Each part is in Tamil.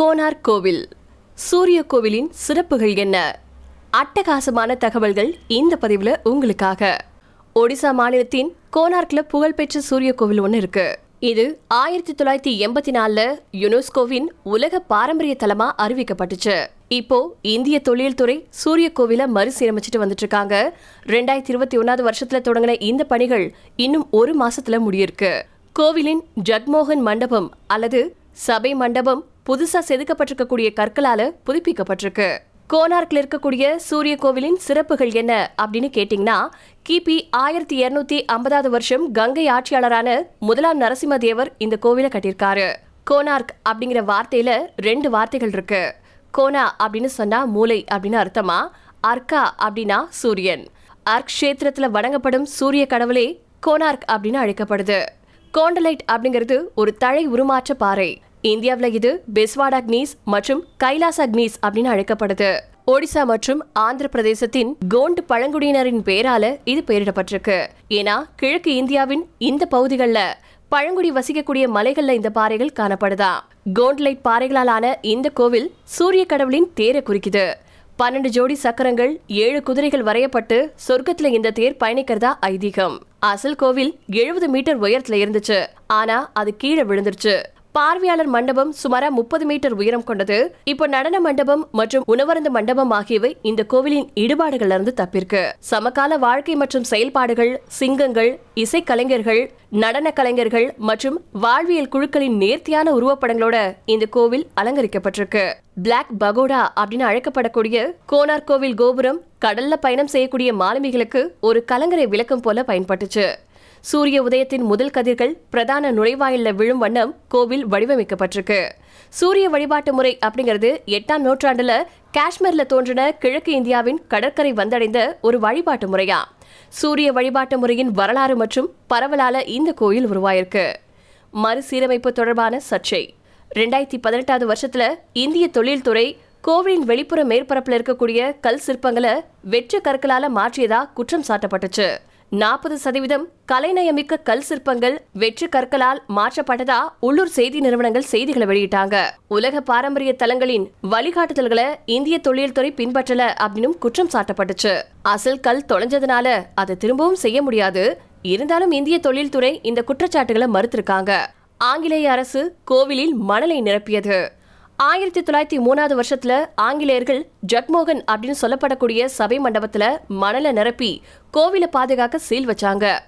கோனார்க் கோவில். சூரிய கோவிலின் சிறப்புகள் என்ன? அட்டகாசமான தகவல்கள் இந்த பதிவில் உங்களுக்காக. ஒடிசா மாநிலத்தின் கோனார்க்ல புகழ்பெற்ற சூரிய கோவில் ஒன்று இருக்கு. இது ஆயிரத்தி தொள்ளாயிரத்தி எண்பத்தி நாலுல யுனெஸ்கோவின் உலக பாரம்பரிய தலமா அறிவிக்கப்பட்டுச்சு. இப்போ இந்திய தொழில்துறை சூரிய கோவில மறுசீரமைச்சிட்டு வந்துட்டு இருக்காங்க ரெண்டாயிரத்தி இருபத்தி ஒன்னாவது வருஷத்துல தொடங்கின இந்த பணிகள் இன்னும் ஒரு மாசத்துல முடியிருக்கு. கோவிலின் ஜக்மோகன் மண்டபம் அல்லது சபை மண்டபம் புதுசா செதுக்கப்பட்டிருக்கக்கூடிய கற்களால புதுப்பிக்கப்பட்டிருக்கு. கோனார்க்ல இருக்கக்கூடிய சூரிய கோவிலின் சிறப்புகள் என்ன அப்படின்னு கேட்டீங்கன்னா கிபி ஆயிரத்தி இருநூத்தி ஐம்பதாவது வருஷம் கங்கை ஆட்சியாளரான முதலாம் நரசிம்மதேவர் இந்த கோவிலை கட்டியிருக்காரு. கோனார்க் அப்படிங்கிற வார்த்தையில ரெண்டு வார்த்தைகள் இருக்கு. கோனா அப்படின்னு சொன்னா மூளை அப்படின்னு அர்த்தமா அர்க்கா அப்படின்னா சூரியன். அர்க் கஷேத்திரத்துல வணங்கப்படும் சூரிய கடவுளே கோனார்க் அப்படின்னு அழைக்கப்படுது. கோண்டலைட் அப்படிங்கிறது ஒரு தழை உருமாற்ற பாறை. இந்தியாவில் இது பெஸ்வாடா அக்னீஸ் மற்றும் கைலாஸ் அக்னீஸ் அப்படின்னு அழைக்கப்படுது. ஒடிசா மற்றும் ஆந்திர பிரதேசத்தின் கோண்டு பழங்குடியினரின் பேரால இது பெயரிடப்பட்டிருக்கு. ஏன்னா கிழக்கு இந்தியாவின் இந்த பகுதிகளில் பழங்குடி வசிக்கக்கூடிய மலைகள்ல இந்த பாறைகள் காணப்படுதா. கோண்ட்லைட் பாறைகளாலான இந்த கோவில் சூரிய கடவுளின் தேரை குறிக்குது. பன்னெண்டு ஜோடி சக்கரங்கள் ஏழு குதிரைகள் வரையப்பட்டு சொர்க்கத்துல இந்த தேர் பயணிக்கிறதா ஐதீகம். அசல் கோவில் எழுபது மீட்டர் உயரத்துல இருந்துச்சு. ஆனா அது கீழே விழுந்துருச்சு. பார்வையாளர் மண்டபம் சுமாரா முப்பது மீட்டர் உயரம் கொண்டது. இப்போ நடன மண்டபம் மற்றும் உணவருந்த மண்டபம் ஆகியவை இந்த கோவிலின் இடுபாடுகள்ல இருந்து தப்பிருக்கு சமகால வாழ்க்கை மற்றும் செயல்பாடுகள் சிங்கங்கள் இசைக்கலைஞர்கள் நடன கலைஞர்கள் மற்றும் வாழ்வியல் குழுக்களின் நேர்த்தியான உருவப்படங்களோட இந்த கோவில் அலங்கரிக்கப்பட்டிருக்கு. பிளாக் பகோடா அப்படின்னு அழைக்கப்படக்கூடிய கோனார் கோவில் கோபுரம் கடல்ல பயணம் செய்யக்கூடிய மாலுமிகளுக்கு ஒரு கலங்கரை விளக்கம் போல பயன்பட்டுச்சு. சூரிய உதயத்தின் முதல் கதிர்கள் பிரதான நுழைவாயில்ல விழும் வண்ணம் கோவில் வடிவமைக்கப்பட்டிருக்கு. சூரிய வழிபாட்டு முறை அப்படிங்கிறது எட்டாம் நூற்றாண்டுல காஷ்மீர்ல தோன்றின கிழக்கு இந்தியாவின் கடற்கரை வந்தடைந்த ஒரு வழிபாட்டு முறையா? சூரிய வழிபாட்டு முறையின் வரலாறு மற்றும் பரவலால இந்த கோயில் உருவாயிருக்கு. மறுசீரமைப்பு தொடர்பான சர்ச்சை. ரெண்டாயிரத்தி பதினெட்டாவது வருஷத்துல இந்திய தொழில்துறை கோவிலின் வெளிப்புற மேற்பரப்பில் இருக்கக்கூடிய கல் சிற்பங்களை வெற்று கற்களால மாற்றியதா குற்றம் சாட்டப்பட்டுச்சு. நாற்பது சதவீதம் கலைநயமிக்க கல் சிற்பங்கள் வெற்று கற்களால் மாற்றப்பட்டதா உள்ளூர் செய்தி நிறுவனங்கள் செய்திகளை வெளியிட்டாங்க. உலக பாரம்பரிய தலங்களின் வழிகாட்டுதல்களை இந்திய தொழில்துறை பின்பற்றல அப்படின்னு குற்றம் சாட்டப்பட்டுச்சு. அசல் கல் தொலைஞ்சதுனால அதை திரும்பவும் செய்ய முடியாது. இருந்தாலும் இந்திய தொழில்துறை இந்த குற்றச்சாட்டுகளை மறுத்திருக்காங்க. ஆங்கிலேய அரசு கோவிலில் மணலை நிரப்பியது. ஆயிரத்தி தொள்ளாயிரத்தி மூணாவது வருஷத்துல ஆங்கிலேயர்கள் ஜக்மோகன் அப்படின்னு சொல்லப்படக்கூடிய சபை மண்டபத்துல மணலை நிரப்பி கோவிலை பாதுகாக்க சீல் வச்சாங்க.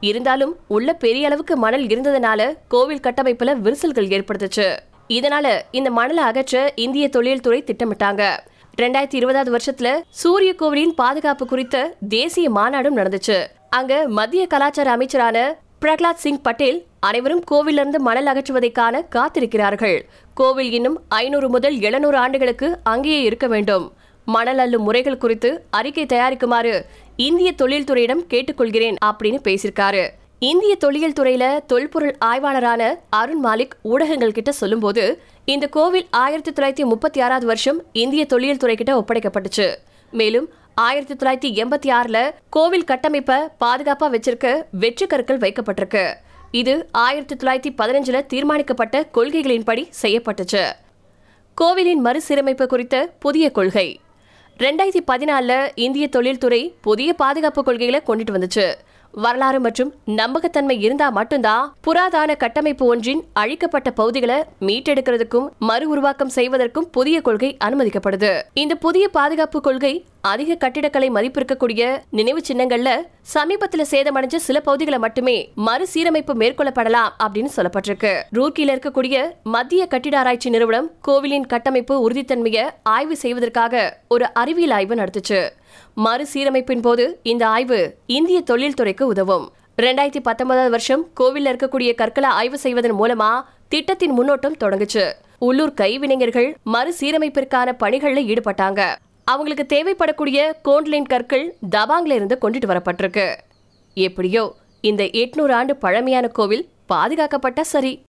இருந்தாலும் உள்ள பெரிய அளவுக்கு மணல் இருந்ததுனால கோவில் கட்டமைப்புல விரிசல்கள் ஏற்படுத்துச்சு. இதனால இந்த மணலை அகற்ற இந்திய தொழில்துறை திட்டமிட்டாங்க. ரெண்டாயிரத்தி இருபதாவது வருஷத்துல சூரிய கோவிலின் பாதுகாப்பு குறித்த தேசிய மாநாடும் நடந்துச்சு. அங்க மத்திய கலாச்சார அமைச்சரான பிரகலாத் சிங் பட்டேல் அனைவரும் கோவிலிருந்து மணல் அகற்றுவதைக்கான காத்திருக்கிறார்கள். கோவில் இன்னும் ஐநூறு முதல் எழுநூறு ஆண்டுகளுக்கு அங்கேயே இருக்க வேண்டும். மணல் அள்ளும் முறைகள் குறித்து அறிக்கை தயாரிக்குமாறு இந்திய தொழில்துறையிடம் கேட்டுக்கொள்கிறேன் அப்படின்னு பேசியிருக்காரு. இந்திய தொழில் துறையில தொல்பொருள் ஆய்வாளரான அருண் மாலிக் ஊடகங்கள் கிட்ட சொல்லும்போது இந்த கோவில் ஆயிரத்தி தொள்ளாயிரத்தி முப்பத்தி ஆறாவது வருஷம் இந்திய தொழில் துறை கிட்ட ஒப்படைக்கப்பட்டுச்சு. மேலும் ஆயிரத்தி தொள்ளாயிரத்தி எண்பத்தி ஆறுல கோவில் கட்டமைப்பை பாதுகாப்பா வச்சிருக்க வெற்று கற்கள் வைக்கப்பட்டிருக்கு. இது ஆயிரத்தி தொள்ளாயிரத்தி பதினஞ்சில் தீர்மானிக்கப்பட்ட கொள்கைகளின்படி செய்யப்பட்டுச்சு. கோவிலின் மறுசீரமைப்பு குறித்த புதிய கொள்கை. ரெண்டாயிரத்தி பதினாலுல இந்திய தொழில்துறை புதிய பாதுகாப்பு கொள்கைகளை கொண்டுட்டு வந்துச்சு. வரலாறு மற்றும் நம்பகத்தன்மை இருந்தா மட்டும்தான் புராதான கட்டமைப்பு ஒன்றின் அழிக்கப்பட்ட பகுதிகளை மீட்டெடுக்கிறதுக்கும் மறு உருவாக்கம் செய்வதற்கும் புதிய கொள்கை அனுமதிக்கப்படுது. இந்த புதிய பாதுகாப்பு கொள்கை அதிக கட்டிடக்கலை மதிப்பிருக்கக்கூடிய நினைவு சின்னங்கள்ல சமீபத்துல சேதமடைஞ்ச சில பகுதிகளை மட்டுமே மறுசீரமைப்பு மேற்கொள்ளப்படலாம் அப்படின்னு சொல்லப்பட்டிருக்கு. ரூர்க்கியில இருக்கக்கூடிய மத்திய கட்டிட ஆராய்ச்சி நிறுவனம் கோவிலின் கட்டமைப்பு உறுதித்தன்மையை ஆய்வு செய்வதற்காக ஒரு அறிவியல் ஆய்வு நடத்துச்சு. மறுசீரமைப்பின் போது இந்த ஆய்வு இந்திய தொழில்துறைக்கு உதவும். ரெண்டாயிரத்தி பத்தொன்பதாவது வருஷம் கோவில்ல இருக்கக்கூடிய கற்களை ஆய்வு செய்வதன் மூலமா திட்டத்தின் முன்னோட்டம் தொடங்குச்சு. உள்ளூர் கைவினைஞர்கள் மறுசீரமைப்பிற்கான பணிகள்ல ஈடுபட்டாங்க. அவங்களுக்கு தேவைப்படக்கூடிய கோண்ட்லைன் கற்கள் தபாங்ல இருந்து கொண்டுட்டு வரப்பட்டிருக்கு. எப்படியோ இந்த எட்நூறு ஆண்டு பழமையான கோவில் பாதுகாக்கப்பட்ட சரி.